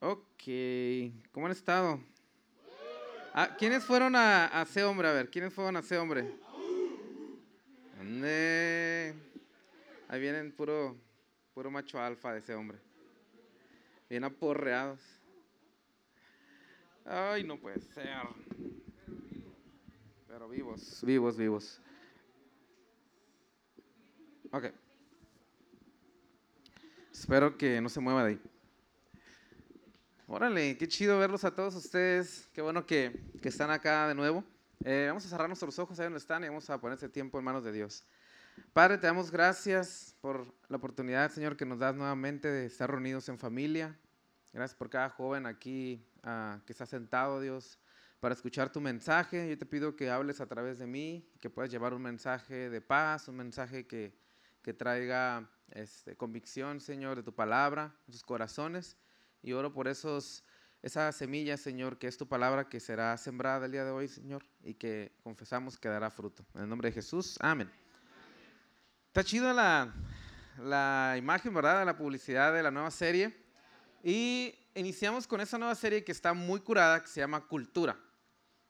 Ok, ¿cómo han estado? Ah, ¿Quiénes fueron a, a ese hombre? A ver, ¿quiénes fueron a ese hombre? Ahí vienen puro, puro macho alfa de ese hombre. Bien aporreados. Ay, no puede ser. Pero vivos, vivos, vivos. Ok. Espero que no se mueva de ahí. Órale, qué chido verlos a todos ustedes. Qué bueno que, que están acá de nuevo. Eh, vamos a cerrar nuestros ojos ahí donde están y vamos a poner este tiempo en manos de Dios. Padre, te damos gracias por la oportunidad, Señor, que nos das nuevamente de estar reunidos en familia. Gracias por cada joven aquí uh, que está sentado, Dios, para escuchar tu mensaje. Yo te pido que hables a través de mí, que puedas llevar un mensaje de paz, un mensaje que, que traiga este, convicción, Señor, de tu palabra en sus corazones. Y oro por esos, esa semilla, Señor, que es tu palabra que será sembrada el día de hoy, Señor, y que confesamos que dará fruto. En el nombre de Jesús, amén. Está chido la, la imagen, ¿verdad? La publicidad de la nueva serie. Y iniciamos con esa nueva serie que está muy curada, que se llama Cultura.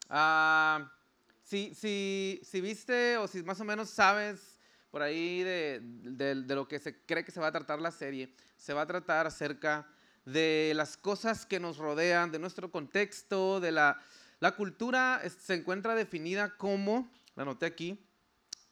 Uh, si, si, si viste o si más o menos sabes por ahí de, de, de, lo que se cree que se va a tratar la serie, se va a tratar acerca de las cosas que nos rodean, de nuestro contexto, de la, la cultura se encuentra definida como, la anoté aquí,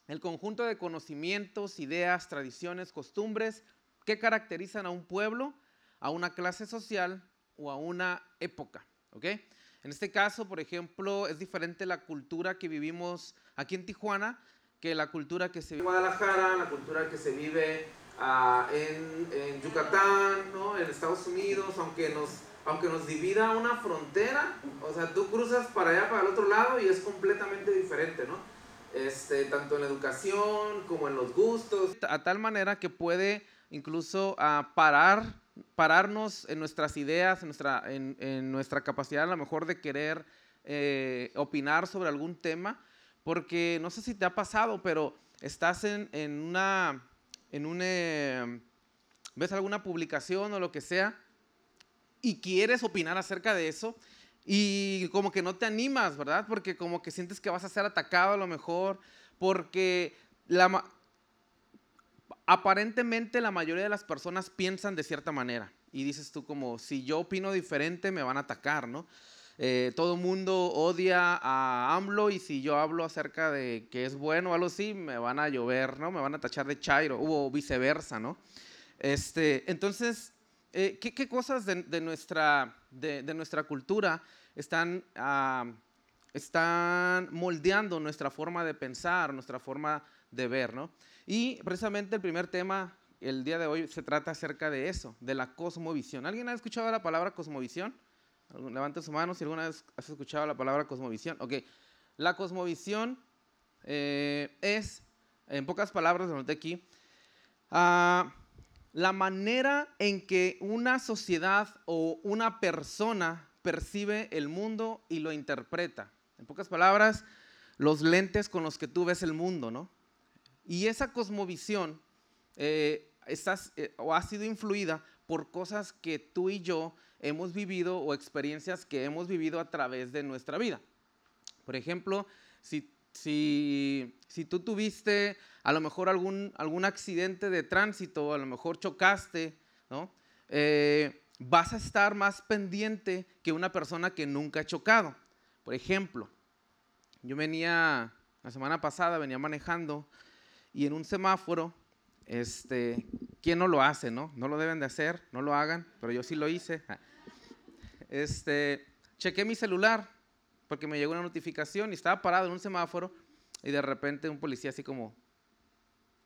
el conjunto de conocimientos, ideas, tradiciones, costumbres que caracterizan a un pueblo, a una clase social o a una época. ¿ok? En este caso, por ejemplo, es diferente la cultura que vivimos aquí en Tijuana que la cultura que se vive en Guadalajara, la cultura que se vive uh, en, en, Yucatán, ¿no? en Estados Unidos, aunque nos, aunque nos divida una frontera, o sea, tú cruzas para allá, para el otro lado y es completamente diferente, ¿no? Este, tanto en la educación como en los gustos, a tal manera que puede incluso uh, parar, pararnos en nuestras ideas, en nuestra, en, en nuestra capacidad a lo mejor de querer eh, opinar sobre algún tema, porque no sé si te ha pasado, pero estás en, en una, en un, eh, ves alguna publicación o lo que sea y quieres opinar acerca de eso y como que no te animas, ¿verdad? Porque como que sientes que vas a ser atacado a lo mejor, porque la, aparentemente la mayoría de las personas piensan de cierta manera y dices tú como, si yo opino diferente me van a atacar, ¿no? Eh, todo mundo odia a AMLO y si yo hablo acerca de que es bueno o algo así, me van a llover, ¿no? Me van a tachar de chairo o viceversa, ¿no? Este, entonces, eh, ¿qué, ¿qué, cosas de, de nuestra, de, de, nuestra cultura están, uh, están moldeando nuestra forma de pensar, nuestra forma de ver, ¿no? Y precisamente el primer tema el día de hoy se trata acerca de eso, de la cosmovisión. ¿Alguien ha escuchado la palabra cosmovisión? Levante su mano si alguna vez has escuchado la palabra cosmovisión. Ok, la cosmovisión eh, es, en pocas palabras, lo noté aquí, uh, la manera en que una sociedad o una persona percibe el mundo y lo interpreta. En pocas palabras, los lentes con los que tú ves el mundo, ¿no? Y esa cosmovisión eh, eh, o ha sido influida por cosas que tú y yo hemos vivido o experiencias que hemos vivido a través de nuestra vida. Por ejemplo, si, si, si tú tuviste a lo mejor algún, algún accidente de tránsito, a lo mejor chocaste, ¿no? Eh, vas a estar más pendiente que una persona que nunca ha chocado. Por ejemplo, yo venía, la semana pasada venía manejando y en un semáforo, este, ¿quién no lo hace, no? No lo deben de hacer, no lo hagan, pero yo sí lo hice. Este, chequé mi celular porque me llegó una notificación y estaba parado en un semáforo y de repente un policía así como,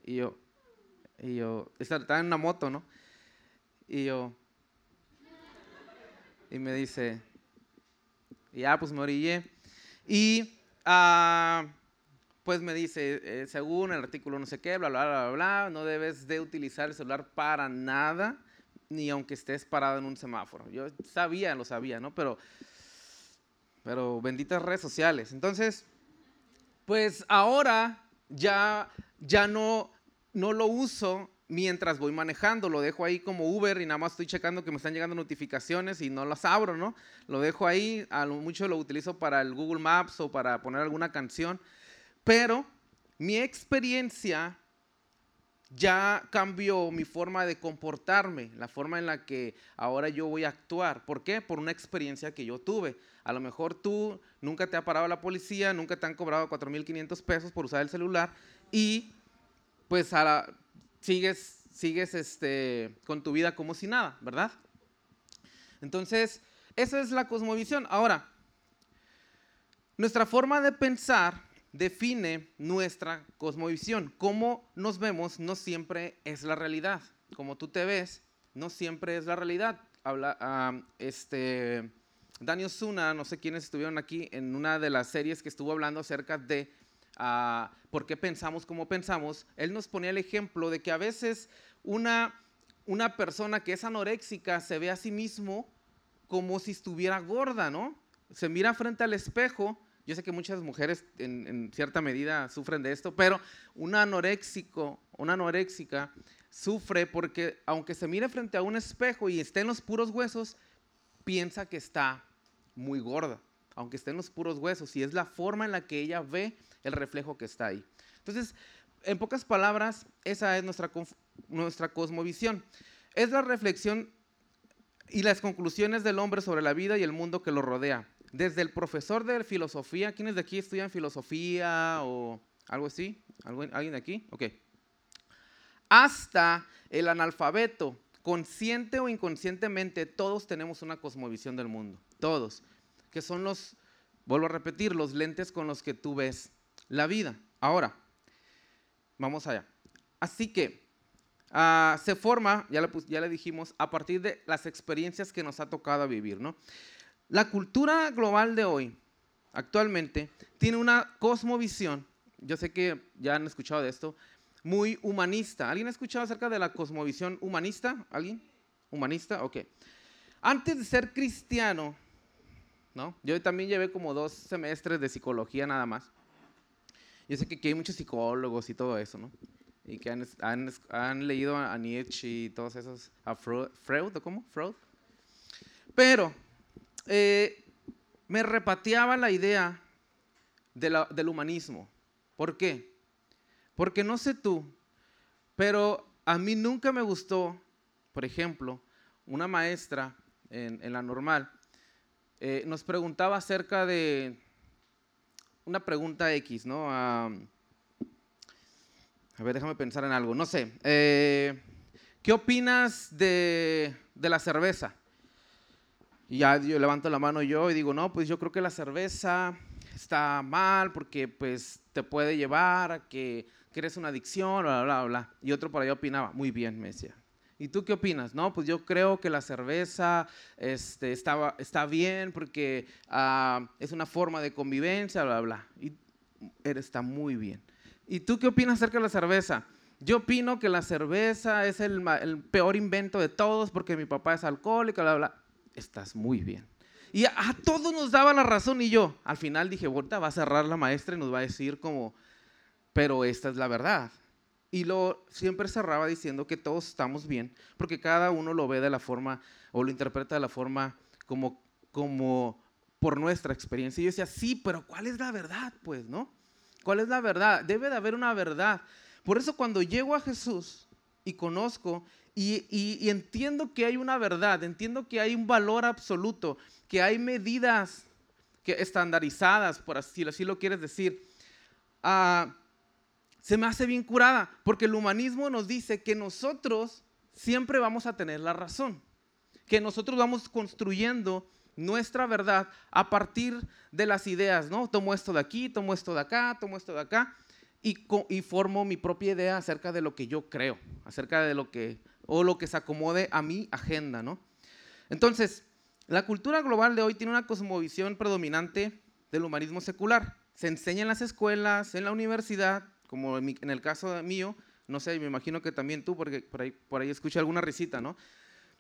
y yo, y yo, estaba en una moto, ¿no? Y yo, y me dice, ya, pues me orillé. Y, uh, pues me dice, eh, según el artículo no sé qué, bla, bla, bla, bla, no debes de utilizar el celular para nada, ni aunque estés parado en un semáforo. Yo sabía, lo sabía, ¿no? Pero, pero benditas redes sociales. Entonces, pues ahora ya, ya no, no lo uso mientras voy manejando, lo dejo ahí como Uber y nada más estoy checando que me están llegando notificaciones y no las abro, ¿no? Lo dejo ahí, a lo mucho lo utilizo para el Google Maps o para poner alguna canción, pero mi experiencia ya cambió mi forma de comportarme, la forma en la que ahora yo voy a actuar. ¿Por qué? Por una experiencia que yo tuve. A lo mejor tú nunca te ha parado la policía, nunca te han cobrado 4.500 pesos por usar el celular y pues sigues, sigues este, con tu vida como si nada, ¿verdad? Entonces, esa es la cosmovisión. Ahora, nuestra forma de pensar define nuestra cosmovisión. Cómo nos vemos no siempre es la realidad. Como tú te ves, no siempre es la realidad. Habla, este, Daniel Zuna, no sé quiénes estuvieron aquí en una de las series que estuvo hablando acerca de uh, por qué pensamos como pensamos. Él nos ponía el ejemplo de que a veces una, una persona que es anoréxica se ve a sí mismo como si estuviera gorda, ¿no? Se mira frente al espejo yo sé que muchas mujeres en, cierta medida sufren de esto, pero un anoréxico, una anoréxica sufre porque aunque se mire frente a un espejo y esté en los puros huesos, piensa que está muy gorda, aunque esté en los puros huesos, y es la forma en la que ella ve el reflejo que está ahí. Entonces, en pocas palabras, esa es nuestra, nuestra cosmovisión. Es la reflexión y las conclusiones del hombre sobre la vida y el mundo que lo rodea desde el profesor de filosofía, ¿quiénes de aquí estudian filosofía o algo así? ¿Alguien de aquí? Ok. Hasta el analfabeto, consciente o inconscientemente, todos tenemos una cosmovisión del mundo. Todos. Que son los, vuelvo a repetir, los lentes con los que tú ves la vida. Ahora, vamos allá. Así que ah, se forma, ya le, ya le dijimos, a partir de las experiencias que nos ha tocado vivir, ¿no? La cultura global de hoy, actualmente, tiene una cosmovisión, yo sé que ya han escuchado de esto, muy humanista. ¿Alguien ha escuchado acerca de la cosmovisión humanista? ¿Alguien? ¿Humanista? Ok. Antes de ser cristiano, ¿no? Yo también llevé como dos semestres de psicología nada más. Yo sé que aquí hay muchos psicólogos y todo eso, ¿no? Y que han, leído a Nietzsche y todos esos, a Freud, Freud ¿o cómo? Freud. Pero eh, me repateaba la idea del humanismo. ¿Por qué? Porque no sé tú, pero a mí nunca me gustó, por ejemplo, una maestra en, la normal eh, nos preguntaba acerca de una pregunta X, ¿no? a ver, déjame pensar en algo. No sé. Eh, ¿Qué opinas de, de la cerveza? Y ya yo levanto la mano yo y digo, no, pues yo creo que la cerveza está mal porque pues te puede llevar a que, eres una adicción, bla, bla, bla. Y otro por ahí opinaba, muy bien, me decía. ¿Y tú qué opinas? No, pues yo creo que la cerveza este, está, está bien porque ah, es una forma de convivencia, bla, bla. Y está muy bien. ¿Y tú qué opinas acerca de la cerveza? Yo opino que la cerveza es el, el peor invento de todos porque mi papá es alcohólico, bla, bla estás muy bien. Y a, todos nos daba la razón y yo al final dije, ahorita va a cerrar la maestra y nos va a decir como, pero esta es la verdad. Y lo siempre cerraba diciendo que todos estamos bien, porque cada uno lo ve de la forma o lo interpreta de la forma como, como por nuestra experiencia. Y yo decía, sí, pero ¿cuál es la verdad? Pues, ¿no? ¿Cuál es la verdad? Debe de haber una verdad. Por eso cuando llego a Jesús y conozco y, entiendo que hay una verdad, entiendo que hay un valor absoluto, que hay medidas que estandarizadas, por así, así lo quieres decir. Ah, se me hace bien curada, porque el humanismo nos dice que nosotros siempre vamos a tener la razón, que nosotros vamos construyendo nuestra verdad a partir de las ideas, ¿no? Tomo esto de aquí, tomo esto de acá, tomo esto de acá, y, y formo mi propia idea acerca de lo que yo creo, acerca de lo que o lo que se acomode a mi agenda, ¿no? Entonces, la cultura global de hoy tiene una cosmovisión predominante del humanismo secular. Se enseña en las escuelas, en la universidad, como en, el caso mío, no sé, me imagino que también tú, porque por ahí, por escuché alguna risita, ¿no?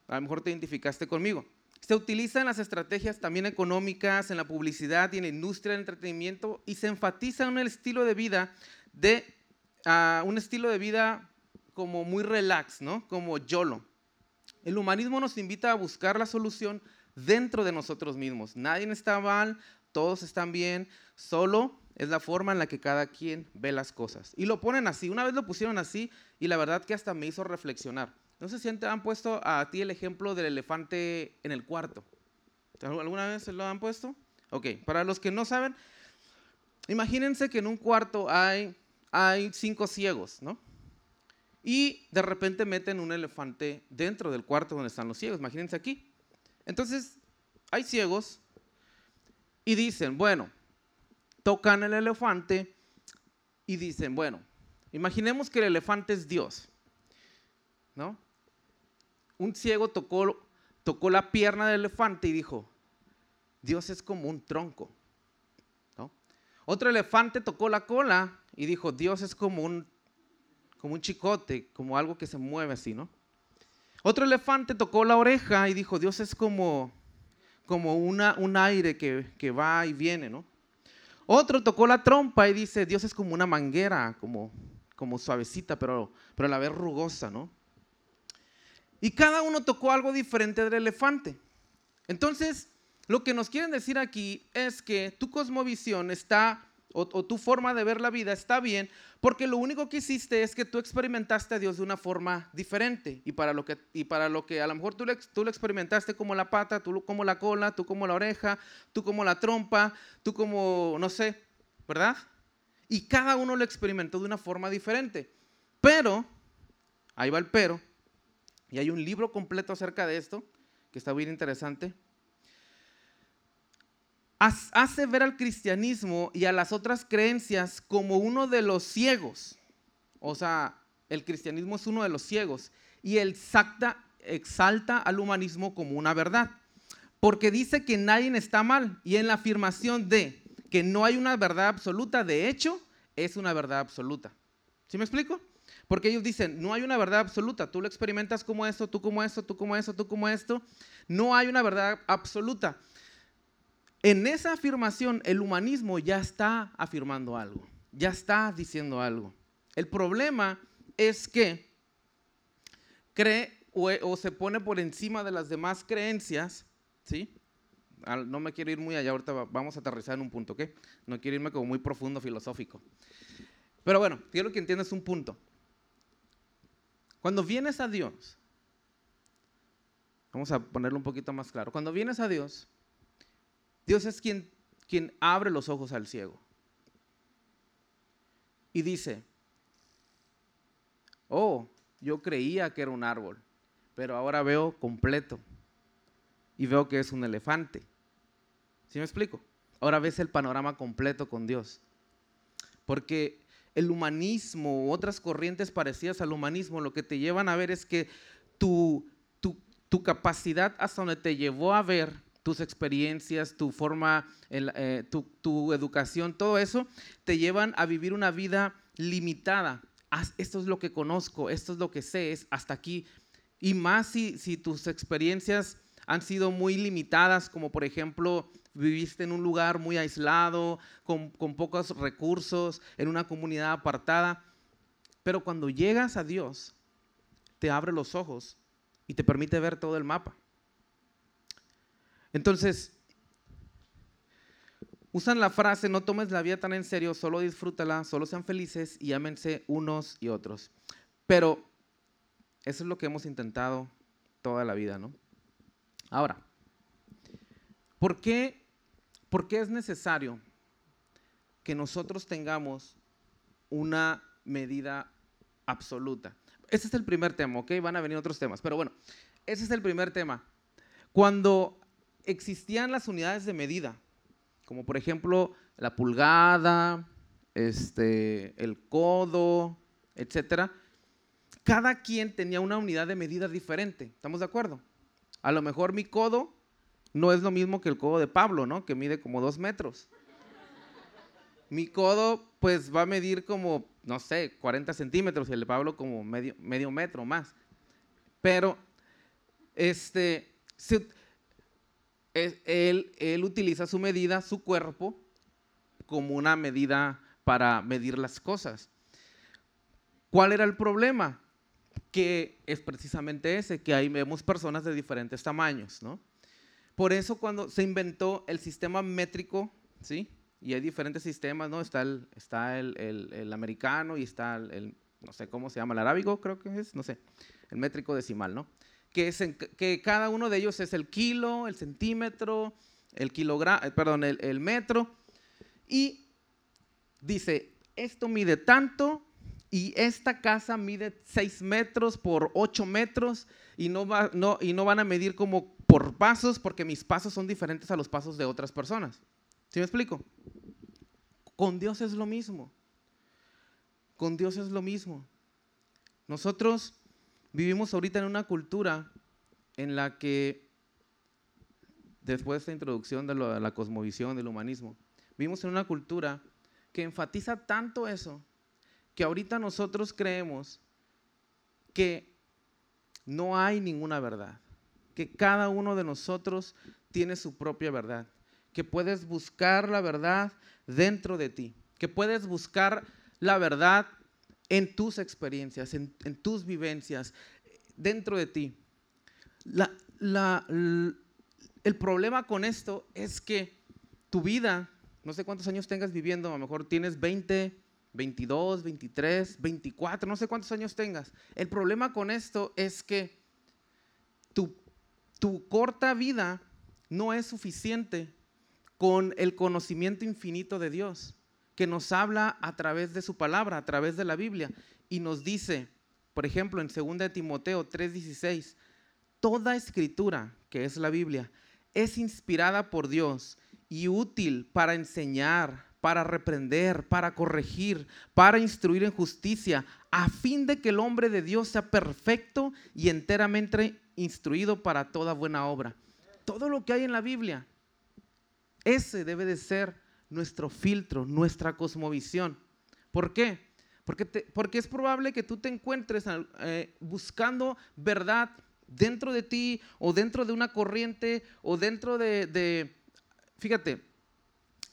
A lo mejor te identificaste conmigo. Se utiliza en las estrategias también económicas, en la publicidad y en la industria del entretenimiento y se enfatiza en el estilo de vida de uh, un estilo de vida como muy relax, ¿no? Como YOLO. El humanismo nos invita a buscar la solución dentro de nosotros mismos. Nadie está mal, todos están bien, solo es la forma en la que cada quien ve las cosas. Y lo ponen así, una vez lo pusieron así y la verdad que hasta me hizo reflexionar. No sé si te han puesto a ti el ejemplo del elefante en el cuarto. ¿Alguna vez se lo han puesto? Ok, para los que no saben, imagínense que en un cuarto hay, hay cinco ciegos, ¿no? Y de repente meten un elefante dentro del cuarto donde están los ciegos. Imagínense aquí. Entonces, hay ciegos y dicen, bueno, tocan el elefante y dicen, bueno, imaginemos que el elefante es Dios, ¿no? Un ciego tocó, tocó la pierna del elefante y dijo, Dios es como un tronco. Otro elefante tocó la cola y dijo, Dios es como un, como un chicote, como algo que se mueve así, ¿no? Otro elefante tocó la oreja y dijo, Dios es como, como un aire que, que va y viene, ¿no? Otro tocó la trompa y dice, Dios es como una manguera, como, como suavecita, pero, pero a la vez rugosa, ¿no? Y cada uno tocó algo diferente del elefante. Entonces, lo que nos quieren decir aquí es que tu cosmovisión está o, tu forma de ver la vida está bien, porque lo único que hiciste es que tú experimentaste a Dios de una forma diferente. Y para lo que, y para lo que a lo mejor tú, tú lo experimentaste como la pata, tú como la cola, tú como la oreja, tú como la trompa, tú como, no sé, ¿verdad? Y cada uno lo experimentó de una forma diferente. Pero, ahí va el pero, y hay un libro completo acerca de esto, que está bien interesante hace ver al cristianismo y a las otras creencias como uno de los ciegos. O sea, el cristianismo es uno de los ciegos y exalta al humanismo como una verdad. Porque dice que nadie está mal y en la afirmación de que no hay una verdad absoluta, de hecho, es una verdad absoluta. ¿Sí me explico? Porque ellos dicen, no hay una verdad absoluta, tú lo experimentas como esto, tú como esto, tú como esto, tú como esto. No hay una verdad absoluta. En esa afirmación, el humanismo ya está afirmando algo, ya está diciendo algo. El problema es que cree o, se pone por encima de las demás creencias, ¿sí? No me quiero ir muy allá, ahorita vamos a aterrizar en un punto, ¿ok? No quiero irme como muy profundo filosófico. Pero bueno, quiero que entiendas un punto. Cuando vienes a Dios, vamos a ponerlo un poquito más claro, cuando vienes a Dios, Dios es quien, quien abre los ojos al ciego. Y dice, oh, yo creía que era un árbol, pero ahora veo completo y veo que es un elefante. ¿Sí me explico? Ahora ves el panorama completo con Dios. Porque el humanismo u otras corrientes parecidas al humanismo lo que te llevan a ver es que tu, tu, tu capacidad hasta donde te llevó a ver tus experiencias, tu forma, eh, tu, educación, todo eso te llevan a vivir una vida limitada. Esto es lo que conozco, esto es lo que sé, es hasta aquí. Y más si, tus experiencias han sido muy limitadas, como por ejemplo viviste en un lugar muy aislado, con pocos recursos, en una comunidad apartada. Pero cuando llegas a Dios, te abre los ojos y te permite ver todo el mapa. Entonces, usan la frase, no tomes la vida tan en serio, solo disfrútala, solo sean felices y ámense unos y otros. Pero eso es lo que hemos intentado toda la vida, ¿no? Ahora, ¿por qué, por qué es necesario que nosotros tengamos una medida absoluta? Ese es el primer tema, ¿ok? Van a venir otros temas, pero bueno, ese es el primer tema. Cuando existían las unidades de medida, como por ejemplo la pulgada, este, el codo, etcétera. Cada quien tenía una unidad de medida diferente, ¿estamos de acuerdo? A lo mejor mi codo no es lo mismo que el codo de Pablo, ¿no? Que mide como dos metros. Mi codo, pues, va a medir como, no sé, 40 centímetros y el de Pablo como medio, medio metro más. Pero, este, él, él utiliza su medida, su cuerpo, como una medida para medir las cosas. ¿Cuál era el problema? que es precisamente ese, que ahí vemos personas de diferentes tamaños, ¿no? Por eso cuando se inventó el sistema métrico, ¿sí? Y hay diferentes sistemas, ¿no? Está el, está el, el, americano y está el, no sé cómo se llama, el arábigo creo que es, no sé, el métrico decimal, ¿no? Que, es que cada uno de ellos es el kilo, el centímetro, el kilogramo, eh, perdón, el, el metro. Y dice, esto mide tanto y esta casa mide 6 metros por 8 metros y no, va, no, y no van a medir como por pasos porque mis pasos son diferentes a los pasos de otras personas. ¿Sí me explico? Con Dios es lo mismo. Con Dios es lo mismo. Nosotros vivimos ahorita en una cultura en la que, después de esta introducción de, de la cosmovisión, del humanismo, vivimos en una cultura que enfatiza tanto eso que ahorita nosotros creemos que no hay ninguna verdad, que cada uno de nosotros tiene su propia verdad, que puedes buscar la verdad dentro de ti, que puedes buscar la verdad en tus experiencias, en, tus vivencias, dentro de ti. el problema con esto es que tu vida, no sé cuántos años tengas viviendo, a lo mejor tienes 20, 22, 23, 24, no sé cuántos años tengas. El problema con esto es que tu, tu corta vida no es suficiente con el conocimiento infinito de Dios, que nos habla a través de su palabra, a través de la Biblia, y nos dice, por ejemplo, en 2 Timoteo 3:16, toda escritura, que es la Biblia, es inspirada por Dios y útil para enseñar, para reprender, para corregir, para instruir en justicia, a fin de que el hombre de Dios sea perfecto y enteramente instruido para toda buena obra. Todo lo que hay en la Biblia, ese debe de ser nuestro filtro, nuestra cosmovisión. ¿Por qué? Porque, porque es probable que tú te encuentres eh, buscando verdad dentro de ti o dentro de una corriente o dentro de, de fíjate,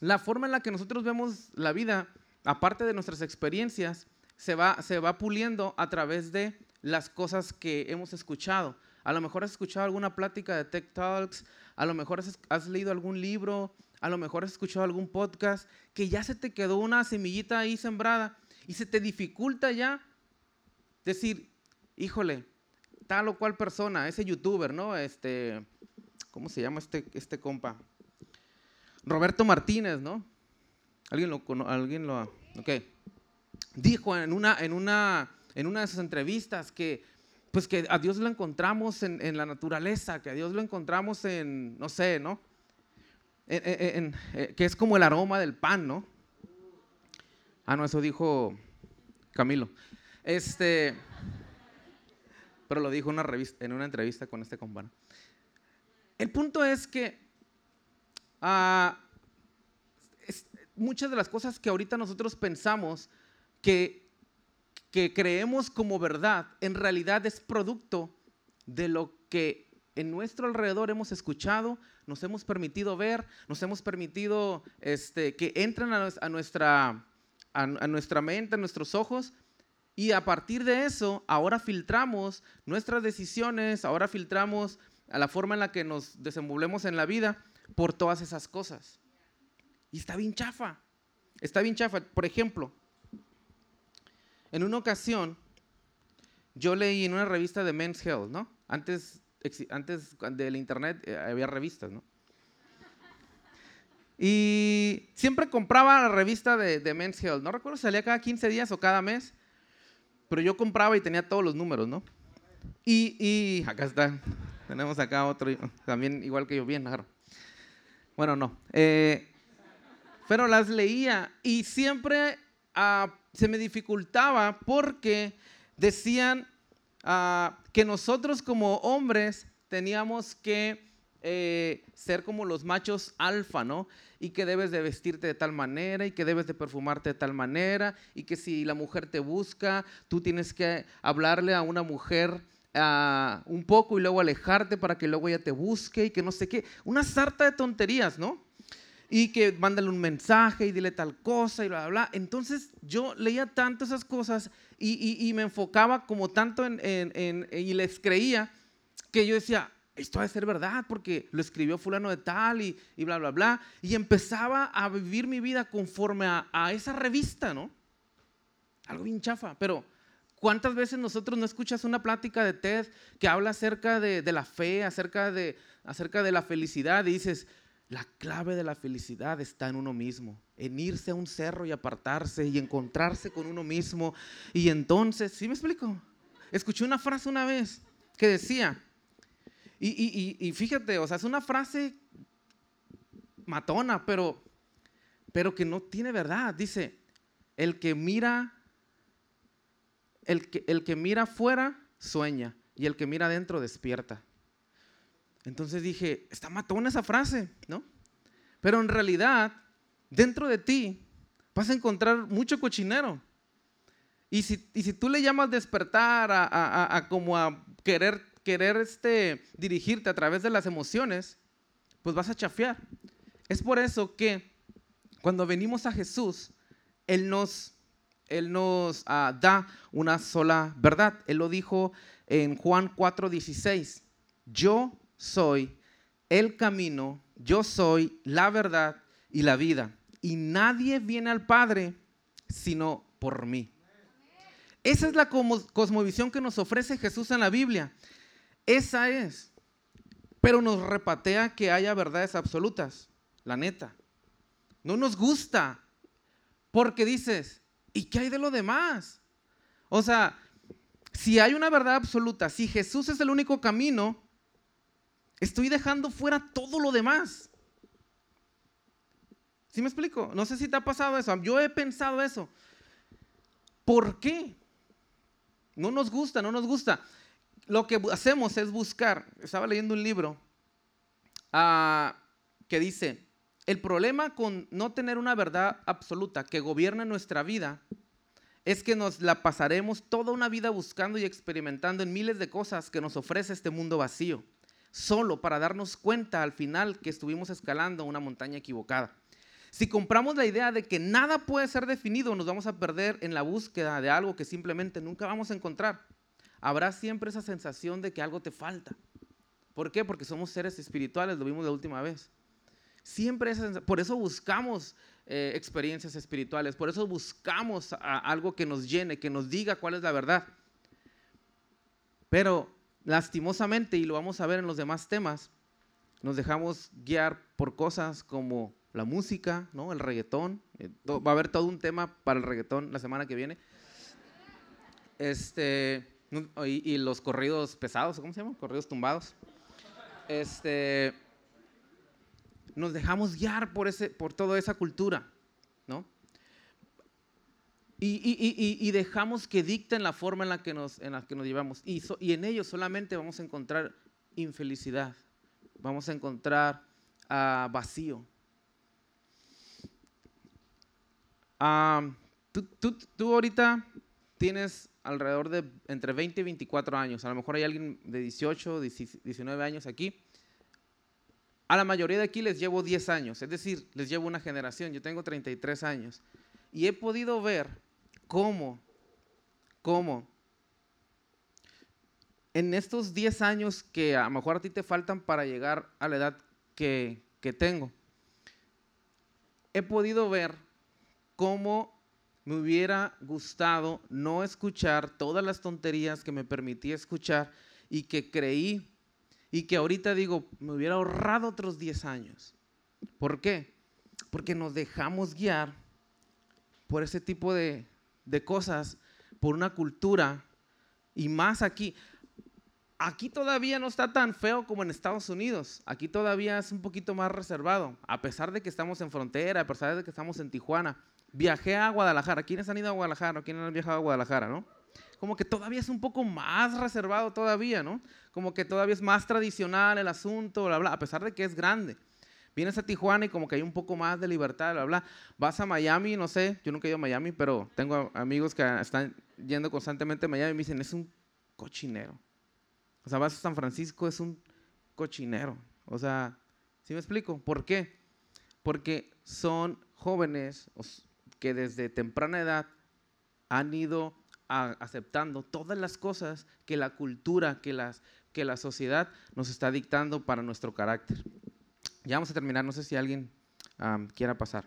la forma en la que nosotros vemos la vida, aparte de nuestras experiencias, se va, se va puliendo a través de las cosas que hemos escuchado. A lo mejor has escuchado alguna plática de Tech Talks, a lo mejor has, leído algún libro, a lo mejor has escuchado algún podcast, que ya se te quedó una semillita ahí sembrada y se te dificulta ya decir, híjole, tal o cual persona, ese youtuber, ¿no? Este, ¿cómo se llama este, este compa? Roberto Martínez, ¿no? ¿Alguien lo alguien lo ok. Dijo en una, en una, en una de sus entrevistas que pues que a Dios lo encontramos en, la naturaleza, que a Dios lo encontramos en, no sé, ¿no? Eh, que es como el aroma del pan, ¿no? Ah, no, eso dijo Camilo. Este, pero lo dijo en una, revista, en una entrevista con este compañero. El punto es que Ah, muchas de las cosas que ahorita nosotros pensamos que, que creemos como verdad, en realidad es producto de lo que en nuestro alrededor hemos escuchado, nos hemos permitido ver, nos hemos permitido este, que entren a, nuestra, a, nuestra mente, a nuestros ojos, y a partir de eso, ahora filtramos nuestras decisiones, ahora filtramos a la forma en la que nos desenvolvemos en la vida por todas esas cosas. Y está bien chafa. Está bien chafa. Por ejemplo, en una ocasión, yo leí en una revista de Men's Health, ¿no? Antes, antes del internet eh, había revistas, ¿no? Y siempre compraba la revista de, de, Men's Health. No recuerdo si salía cada 15 días o cada mes, pero yo compraba y tenía todos los números, ¿no? Y, y acá está. Tenemos acá otro, también igual que yo, bien, claro. Bueno, no. Eh, pero las leía y siempre ah, se me dificultaba porque decían ah, que nosotros como hombres teníamos que eh, ser como los machos alfa, ¿no? Y que debes de vestirte de tal manera y que debes de perfumarte de tal manera y que si la mujer te busca, tú tienes que hablarle a una mujer un poco y luego alejarte para que luego ella te busque y que no sé qué. Una sarta de tonterías, ¿no? Y que mándale un mensaje y dile tal cosa y bla, bla, bla. Entonces yo leía tanto esas cosas y, me enfocaba como tanto en, en, y les creía que yo decía, esto ha de ser verdad porque lo escribió fulano de tal y, y, bla, bla, bla. Y empezaba a vivir mi vida conforme a, a, esa revista, ¿no? Algo bien chafa, pero ¿cuántas veces nosotros no escuchas una plática de TED que habla acerca de, de la fe, acerca de, acerca de la felicidad y dices, la clave de la felicidad está en uno mismo, en irse a un cerro y apartarse y encontrarse con uno mismo. Y entonces, ¿sí me explico? Escuché una frase una vez que decía, y, fíjate, o sea, es una frase matona, pero, pero que no tiene verdad. Dice, el que mira, el que, el que mira afuera sueña y el que mira adentro despierta. Entonces dije, está matona esa frase, ¿no? Pero en realidad, dentro de ti vas a encontrar mucho cochinero. Y si, y si tú le llamas despertar a, como a querer, querer este, dirigirte a través de las emociones, pues vas a chafiar. Es por eso que cuando venimos a Jesús, Él nos, Él nos ah, da una sola verdad. Él lo dijo en Juan 4:16. Yo soy el camino, yo soy la verdad y la vida. Y nadie viene al Padre sino por mí. Esa es la cosmovisión que nos ofrece Jesús en la Biblia. Esa es. Pero nos repatea que haya verdades absolutas, la neta. No nos gusta porque dices, ¿y qué hay de lo demás? O sea, si hay una verdad absoluta, si Jesús es el único camino, Estoy dejando fuera todo lo demás. ¿Sí me explico? No sé si te ha pasado eso. Yo he pensado eso. ¿Por qué? No nos gusta, no nos gusta. Lo que hacemos es buscar. Estaba leyendo un libro ah, que dice, el problema con no tener una verdad absoluta que gobierne nuestra vida es que nos la pasaremos toda una vida buscando y experimentando en miles de cosas que nos ofrece este mundo vacío solo para darnos cuenta al final que estuvimos escalando una montaña equivocada. Si compramos la idea de que nada puede ser definido, nos vamos a perder en la búsqueda de algo que simplemente nunca vamos a encontrar. Habrá siempre esa sensación de que algo te falta. ¿Por qué? Porque somos seres espirituales, lo vimos la última vez. Siempre por eso buscamos eh, experiencias espirituales, por eso buscamos algo que nos llene, que nos diga cuál es la verdad. Pero lastimosamente, y lo vamos a ver en los demás temas, nos dejamos guiar por cosas como la música, ¿no? el reggaetón. Eh, va a haber todo un tema para el reggaetón la semana que viene. Este, y, los corridos pesados, ¿cómo se llaman? Corridos tumbados. Este, nos dejamos guiar por, ese, por toda esa cultura. Y, dejamos que dicten la forma en la que nos, en la que nos llevamos. Y, y en ellos solamente vamos a encontrar infelicidad, vamos a encontrar uh, vacío. Uh, tú, tú, tú, ahorita tienes alrededor de entre 20 y 24 años. A lo mejor hay alguien de 18, 19 años aquí. A la mayoría de aquí les llevo 10 años, es decir, les llevo una generación. Yo tengo 33 años. Y he podido ver ¿Cómo? ¿Cómo? En estos 10 años que a lo mejor a ti te faltan para llegar a la edad que, que tengo, he podido ver cómo me hubiera gustado no escuchar todas las tonterías que me permitía escuchar y que creí y que ahorita digo, me hubiera ahorrado otros 10 años. ¿Por qué? Porque nos dejamos guiar por ese tipo de, de cosas por una cultura y más aquí. Aquí todavía no está tan feo como en Estados Unidos. Aquí todavía es un poquito más reservado. A pesar de que estamos en frontera, a pesar de que estamos en Tijuana. Viajé a Guadalajara. ¿Quiénes han ido a Guadalajara? ¿Quiénes han viajado a Guadalajara, no? Como que todavía es un poco más reservado todavía, ¿no? Como que todavía es más tradicional el asunto, bla, bla, a pesar de que es grande. Vienes a Tijuana y como que hay un poco más de libertad, bla, bla. Vas a Miami, no sé, yo nunca he ido a Miami, pero tengo amigos que están yendo constantemente a Miami y me dicen, es un cochinero. O sea, vas a San Francisco, es un cochinero. O sea, ¿sí me explico? ¿Por qué? porque son jóvenes que desde temprana edad han ido aceptando todas las cosas que la cultura, que, las, que la sociedad nos está dictando para nuestro carácter. Ya vamos a terminar, no sé si alguien quiera pasar.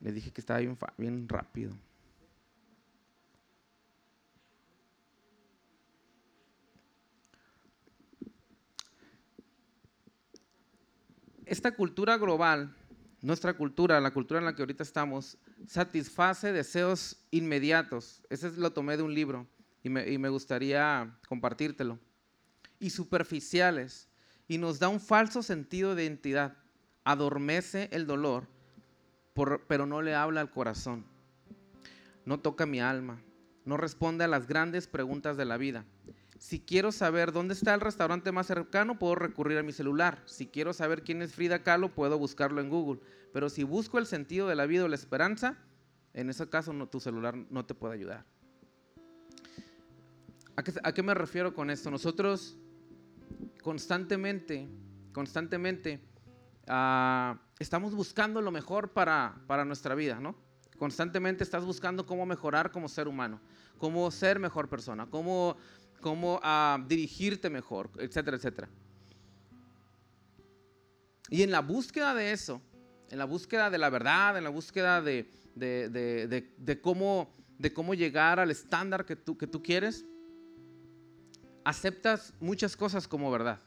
Le dije que estaba bien, bien rápido. Esta cultura global, nuestra cultura, la cultura en la que ahorita estamos, satisface deseos inmediatos. Ese lo tomé de un libro y me, y me gustaría compartírtelo. Y superficiales. Y nos da un falso sentido de identidad. Adormece el dolor, pero no le habla al corazón. No toca mi alma. No responde a las grandes preguntas de la vida. Si quiero saber dónde está el restaurante más cercano, puedo recurrir a mi celular. Si quiero saber quién es Frida Kahlo, puedo buscarlo en Google. Pero si busco el sentido de la vida o la esperanza, en ese caso no, tu celular no te puede ayudar. ¿A qué, me refiero con esto? Nosotros constantemente, constantemente ah, estamos buscando lo mejor para, para nuestra vida, ¿no? Constantemente estás buscando cómo mejorar como ser humano, cómo ser mejor persona, cómo cómo ah, dirigirte mejor, etcétera, etcétera. Y en la búsqueda de eso, en la búsqueda de la verdad, en la búsqueda de, de, cómo, de cómo llegar al estándar que tú, que tú quieres, aceptas muchas cosas como verdad.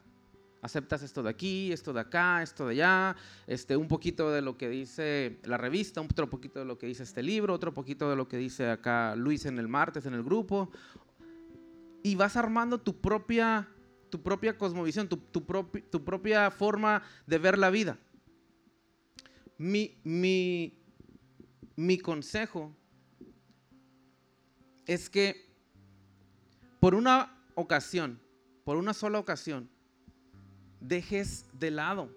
Aceptas esto de aquí, esto de acá, esto de allá, este, un poquito de lo que dice la revista, otro poquito de lo que dice este libro, otro poquito de lo que dice acá Luis en el martes en el grupo, y vas armando tu propia, tu propia cosmovisión, tu, tu, tu propia forma de ver la vida. Mi, mi, mi consejo es que por una ocasión, por una sola ocasión, dejes de lado.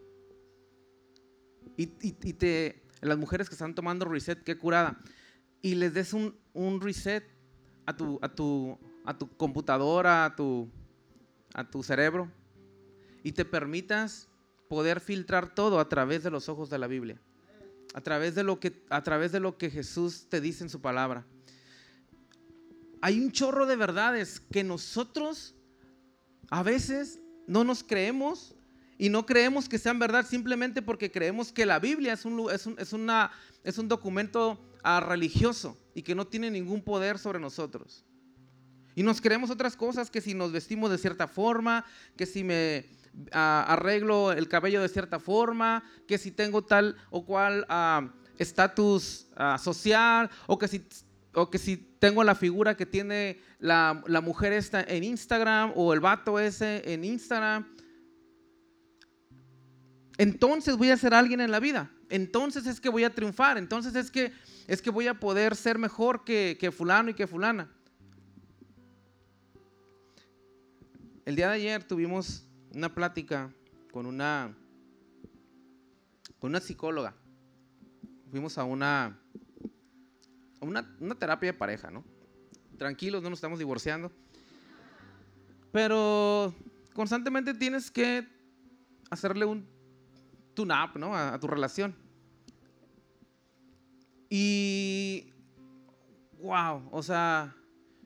Y, te, las mujeres que están tomando reset, qué curada, y les des un, un reset a tu, a tu, a tu computadora, a tu, a tu cerebro, y te permitas poder filtrar todo a través de los ojos de la Biblia, a través de lo que, a través de lo que Jesús te dice en su palabra. Hay un chorro de verdades que nosotros a veces no nos creemos y no creemos que sean verdad simplemente porque creemos que la Biblia es un, es una, es un documento ah, religioso y que no tiene ningún poder sobre nosotros. Y nos creemos otras cosas, que si nos vestimos de cierta forma, que si me ah, arreglo el cabello de cierta forma, que si tengo tal o cual ah, estatus social, o que, si, o que si tengo la figura que tiene la, la mujer esta en Instagram o el vato ese en Instagram. Entonces voy a ser alguien en la vida. Entonces es que voy a triunfar. Entonces es que, es que voy a poder ser mejor que, que fulano y que fulana. El día de ayer tuvimos una plática con una, con una psicóloga. Fuimos a una, una, una terapia de pareja, ¿no? Tranquilos, no nos estamos divorciando. Pero constantemente tienes que hacerle un tune-up ¿no? a, tu relación. Y, wow, o sea,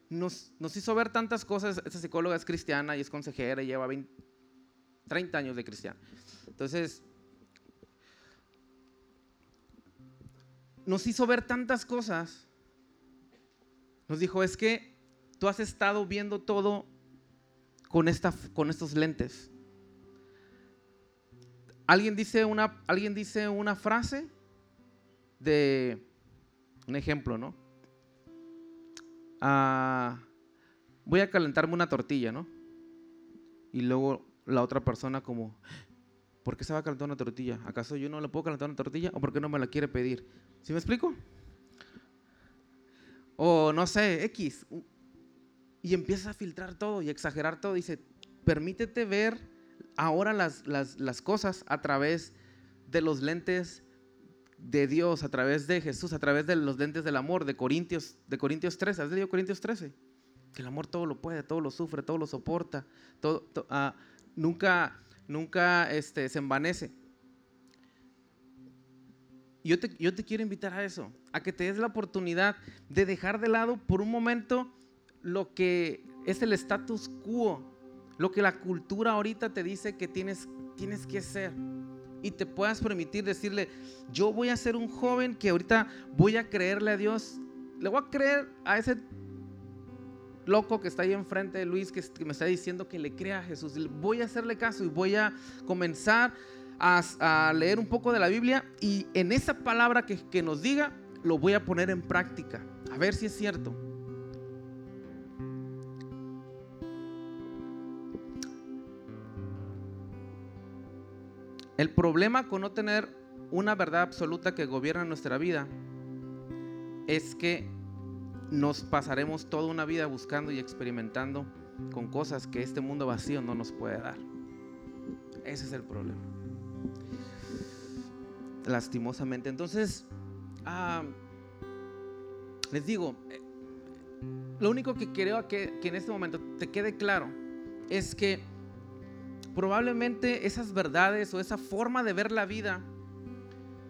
nos, hizo ver tantas cosas. Esta psicóloga es cristiana y es consejera y lleva 30 años de cristiana. Entonces, nos hizo ver tantas cosas. Nos dijo, es que tú has estado viendo todo con, esta, con estos lentes. Alguien dice, una, alguien dice una frase de un ejemplo, ¿no? voy a calentarme una tortilla, ¿no? Y luego la otra persona como, ¿por qué se va a calentar una tortilla? ¿Acaso yo no le puedo calentar una tortilla o por qué no me la quiere pedir? ¿Sí me explico? O no sé, X. Y empieza a filtrar todo y exagerar todo. Dice, permítete ver ahora las, las, las cosas a través de los lentes de Dios a través de Jesús, a través de los lentes del amor, de Corintios, de Corintios 13. ¿Has leído Corintios 13? Que el amor todo lo puede, todo lo sufre, todo lo soporta, todo, ah, nunca, nunca este, se envanece. Yo te, yo te quiero invitar a eso, a que te des la oportunidad de dejar de lado por un momento lo que es el status quo, lo que la cultura ahorita te dice que tienes, tienes que ser. Y te puedas permitir decirle, yo voy a ser un joven que ahorita voy a creerle a Dios. Le voy a creer a ese loco que está ahí enfrente de Luis, que, me está diciendo que le crea a Jesús. Voy a hacerle caso y voy a comenzar a, leer un poco de la Biblia y en esa palabra que, que nos diga, lo voy a poner en práctica. A ver si es cierto. El problema con no tener una verdad absoluta que gobierna nuestra vida es que nos pasaremos toda una vida buscando y experimentando con cosas que este mundo vacío no nos puede dar. Ese es el problema. Lastimosamente. Entonces, ah, les digo, eh, lo único que creo que, en este momento te quede claro es que probablemente esas verdades o esa forma de ver la vida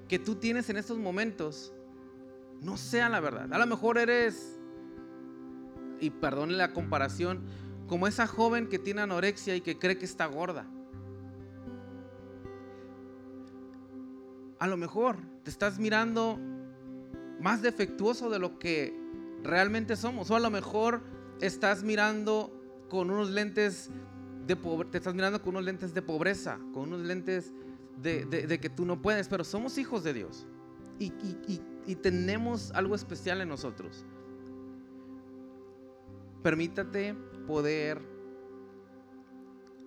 que tú tienes en estos momentos no sea la verdad. A lo mejor eres, y perdone la comparación, como esa joven que tiene anorexia y que cree que está gorda. A lo mejor te estás mirando más defectuoso de lo que realmente somos. O a lo mejor estás mirando con unos lentes te estás mirando con unos lentes de pobreza, con unos lentes de, que tú no puedes, pero somos hijos de Dios y, tenemos algo especial en nosotros. Permítate poder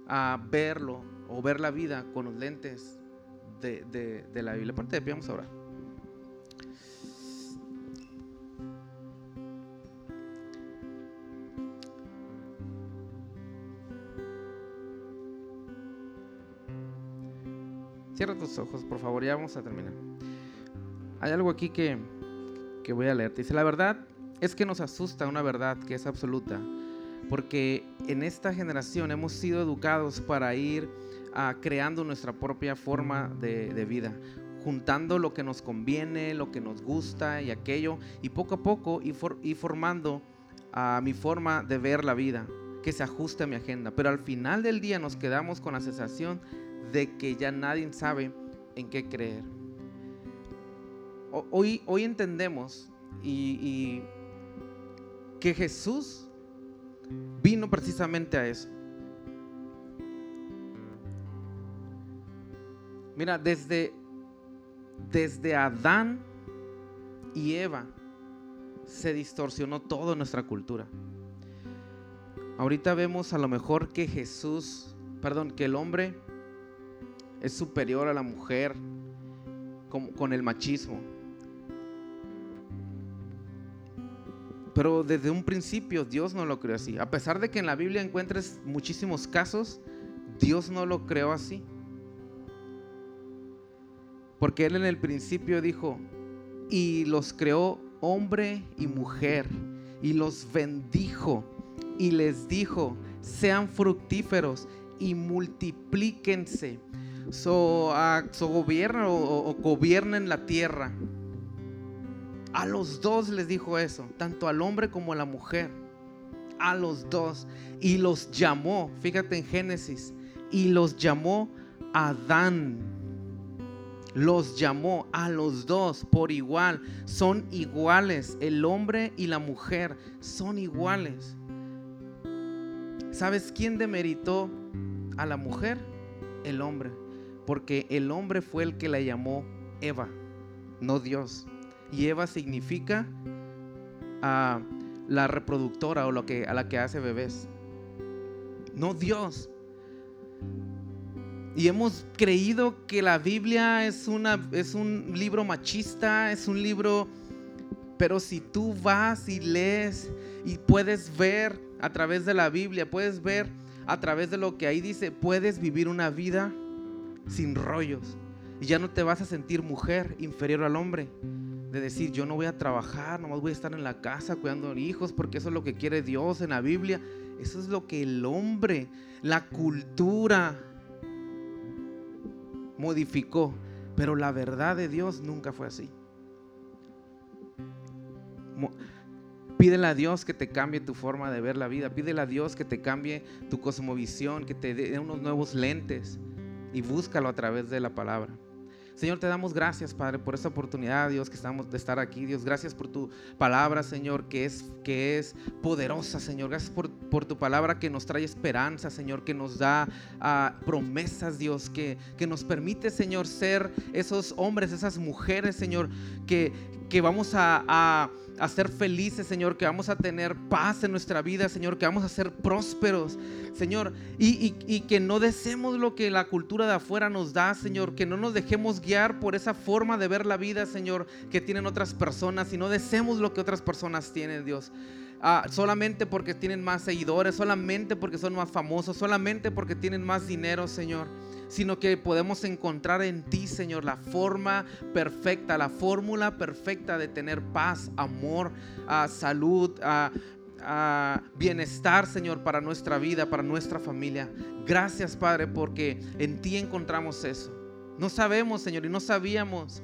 ah, verlo o ver la vida con los lentes de, la Biblia. Aparte de vamos ahora. Cierra tus ojos, por favor, ya vamos a terminar. Hay algo aquí que, que voy a leer. Dice, la verdad es que nos asusta una verdad que es absoluta, porque en esta generación hemos sido educados para ir creando nuestra propia forma de, vida, juntando lo que nos conviene, lo que nos gusta y aquello, y poco a poco ir, formando a mi forma de ver la vida, que se ajuste a mi agenda. Pero al final del día nos quedamos con la sensación de que ya nadie sabe en qué creer. Hoy, hoy entendemos y, que Jesús vino precisamente a eso. Mira, desde, desde Adán y Eva se distorsionó toda nuestra cultura. Ahorita vemos a lo mejor que Jesús, perdón, que el hombre es superior a la mujer con, el machismo. Pero desde un principio Dios no lo creó así. A pesar de que en la Biblia encuentres muchísimos casos, Dios no lo creó así. Porque Él en el principio dijo, y los creó hombre y mujer, y los bendijo, y les dijo, sean fructíferos y multiplíquense so, gobierno o, gobiernen la tierra. A los dos les dijo eso, tanto al hombre como a la mujer. A los dos. Y los llamó, fíjate en Génesis, y los llamó Adán. Los llamó a los dos por igual. Son iguales. El hombre y la mujer son iguales. ¿Sabes quién demeritó a la mujer? El hombre porque el hombre fue el que la llamó Eva, no Dios. Y Eva significa a la reproductora o lo que, a la que hace bebés, no Dios. Y hemos creído que la Biblia es, una, es un libro machista, es un libro, pero si tú vas y lees y puedes ver a través de la Biblia, puedes ver a través de lo que ahí dice, puedes vivir una vida sin rollos. Y ya no te vas a sentir mujer inferior al hombre. De decir, yo no voy a trabajar, nomás voy a estar en la casa cuidando hijos, porque eso es lo que quiere Dios en la Biblia. Eso es lo que el hombre, la cultura, modificó, pero la verdad de Dios nunca fue así. Pídele a Dios que te cambie tu forma de ver la vida. Pídele a Dios que te cambie tu cosmovisión, que te dé unos nuevos lentes y búscalo a través de la palabra. Señor, te damos gracias, Padre, por esta oportunidad, Dios, que estamos de estar aquí. Dios, gracias por tu palabra, Señor, que es, que es poderosa, Señor. Gracias por, por tu palabra que nos trae esperanza, Señor, que nos da ah, promesas, Dios, que, que nos permite, Señor, ser esos hombres, esas mujeres, Señor, que, que vamos a a ser felices, Señor, que vamos a tener paz en nuestra vida, Señor, que vamos a ser prósperos, Señor, y, que no deseemos lo que la cultura de afuera nos da, Señor, que no nos dejemos guiar por esa forma de ver la vida, Señor, que tienen otras personas y no deseemos lo que otras personas tienen, Dios. Ah, solamente porque tienen más seguidores, solamente porque son más famosos, solamente porque tienen más dinero, Señor sino que podemos encontrar en ti, Señor, la forma perfecta, la fórmula perfecta de tener paz, amor, ah, salud, ah, bienestar, Señor, para nuestra vida, para nuestra familia. Gracias, Padre, porque en ti encontramos eso. No sabemos, Señor, y no sabíamos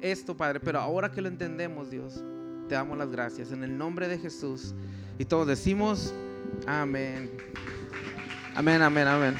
esto, Padre, pero ahora que lo entendemos, Dios, te damos las gracias. En el nombre de Jesús. Y todos decimos, amén. Amén, amén, amén.